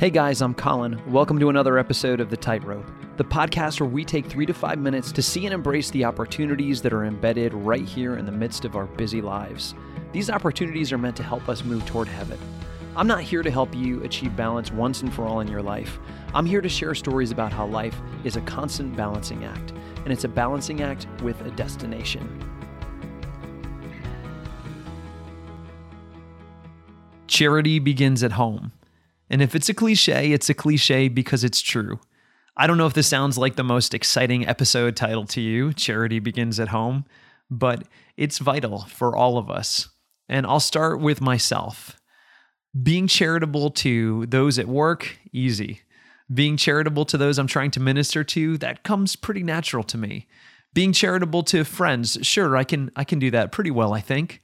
Hey guys, I'm Colin. Welcome to another episode of The Tightrope, the podcast where we take three to five minutes to see and embrace the opportunities that are embedded right here in the midst of our busy lives. These opportunities are meant to help us move toward heaven. I'm not here to help you achieve balance once and for all in your life. I'm here to share stories about how life is a constant balancing act, and it's a balancing act with a destination. Charity begins at home. And if it's a cliche, it's a cliche because it's true. I don't know if this sounds like the most exciting episode title to you, Charity Begins at Home, but it's vital for all of us. And I'll start with myself. Being charitable to those at work, easy. Being charitable to those I'm trying to minister to, that comes pretty natural to me. Being charitable to friends, sure, I can I can do that pretty well, I think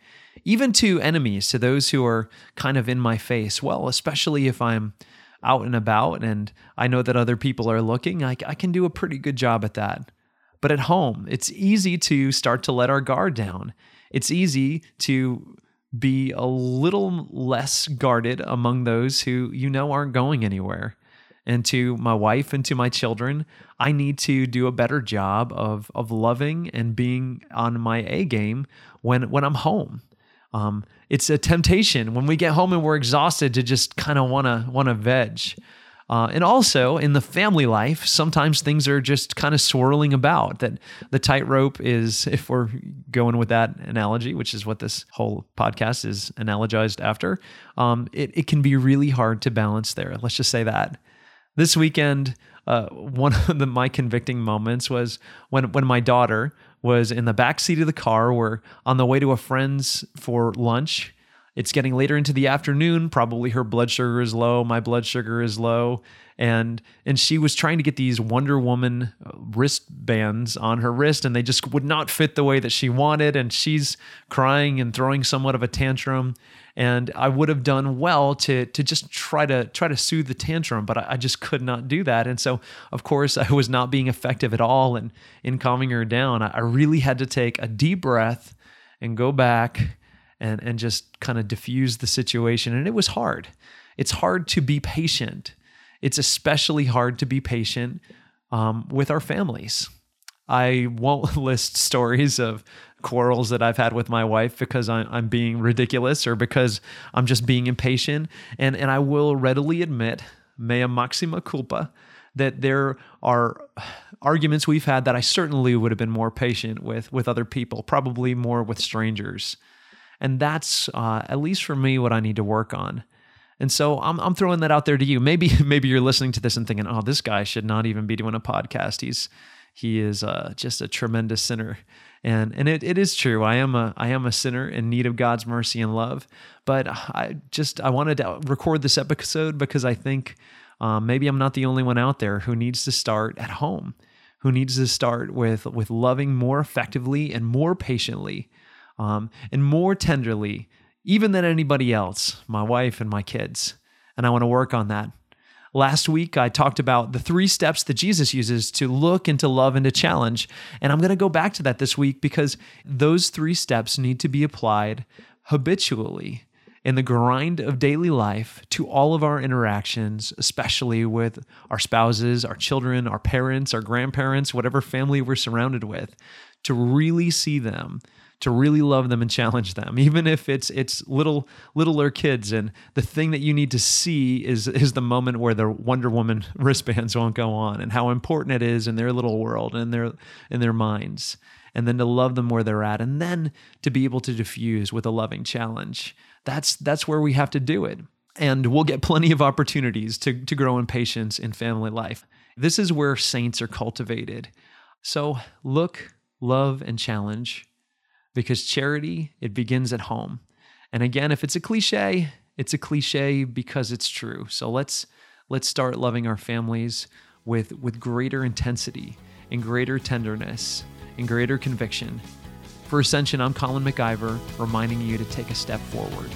even to enemies, to those who are kind of in my face. Well, especially if I'm out and about and I know that other people are looking, I, I can do a pretty good job at that. But at home, it's easy to start to let our guard down. It's easy to be a little less guarded among those who you know aren't going anywhere. And to my wife and to my children, I need to do a better job of of loving and being on my A game when when I'm home. Um, it's a temptation when we get home and we're exhausted to just kind of want to want to veg. Uh, and also in the family life, sometimes things are just kind of swirling about. That the tightrope is, if we're going with that analogy, which is what this whole podcast is analogized after, um, it, it can be really hard to balance there. Let's just say that. This weekend, uh, one of the, my convicting moments was when when my daughter was in the back seat of the car. We're on the way to a friend's for lunch. It's getting later into the afternoon. Probably her blood sugar is low. My blood sugar is low, and and she was trying to get these Wonder Woman wristbands on her wrist, and they just would not fit the way that she wanted. And she's crying and throwing somewhat of a tantrum and I would have done well to to just try to try to soothe the tantrum, but I, I, just could not do that. And so, of course, I was not being effective at all in in calming her down. I, I really had to take a deep breath and go back and and just kind of diffuse the situation. And it was hard. It's hard to be patient. It's especially hard to be patient um, with our families. I won't list stories of quarrels that I've had with my wife because I'm, I'm being ridiculous or because I'm just being impatient. And, and I will readily admit, mea maxima culpa, that there are arguments we've had that I certainly would have been more patient with with other people, probably more with strangers. And that's uh, at least for me what I need to work on. And so I'm, I'm throwing that out there to you. Maybe maybe you're listening to this and thinking, oh, this guy should not even be doing a podcast. He's he is uh, just a tremendous sinner and and it, it is true i am a i am a sinner in need of god's mercy and love but i just i wanted to record this episode because i think um, maybe i'm not the only one out there who needs to start at home who needs to start with with loving more effectively and more patiently um, and more tenderly even than anybody else my wife and my kids and i want to work on that Last week, I talked about the three steps that Jesus uses to look and to love and to challenge. And I'm going to go back to that this week because those three steps need to be applied habitually in the grind of daily life to all of our interactions, especially with our spouses, our children, our parents, our grandparents, whatever family we're surrounded with, to really see them to really love them and challenge them even if it's it's little littler kids. And the thing that you need to see is is the moment where the wonder woman wristbands won't go on and how important it is in their little world and their in their minds. And then to love them where they're at and then to be able to diffuse with a loving challenge. That's that's where we have to do it. And we'll get plenty of opportunities to, to grow in patience in family life. This is where saints are cultivated. So look love and challenge because charity, it begins at home. And again, if it's a cliche, it's a cliche because it's true. So let's let's start loving our families with with greater intensity and greater tenderness and greater conviction. For Ascension, I'm Colin MacIver, reminding you to take a step forward.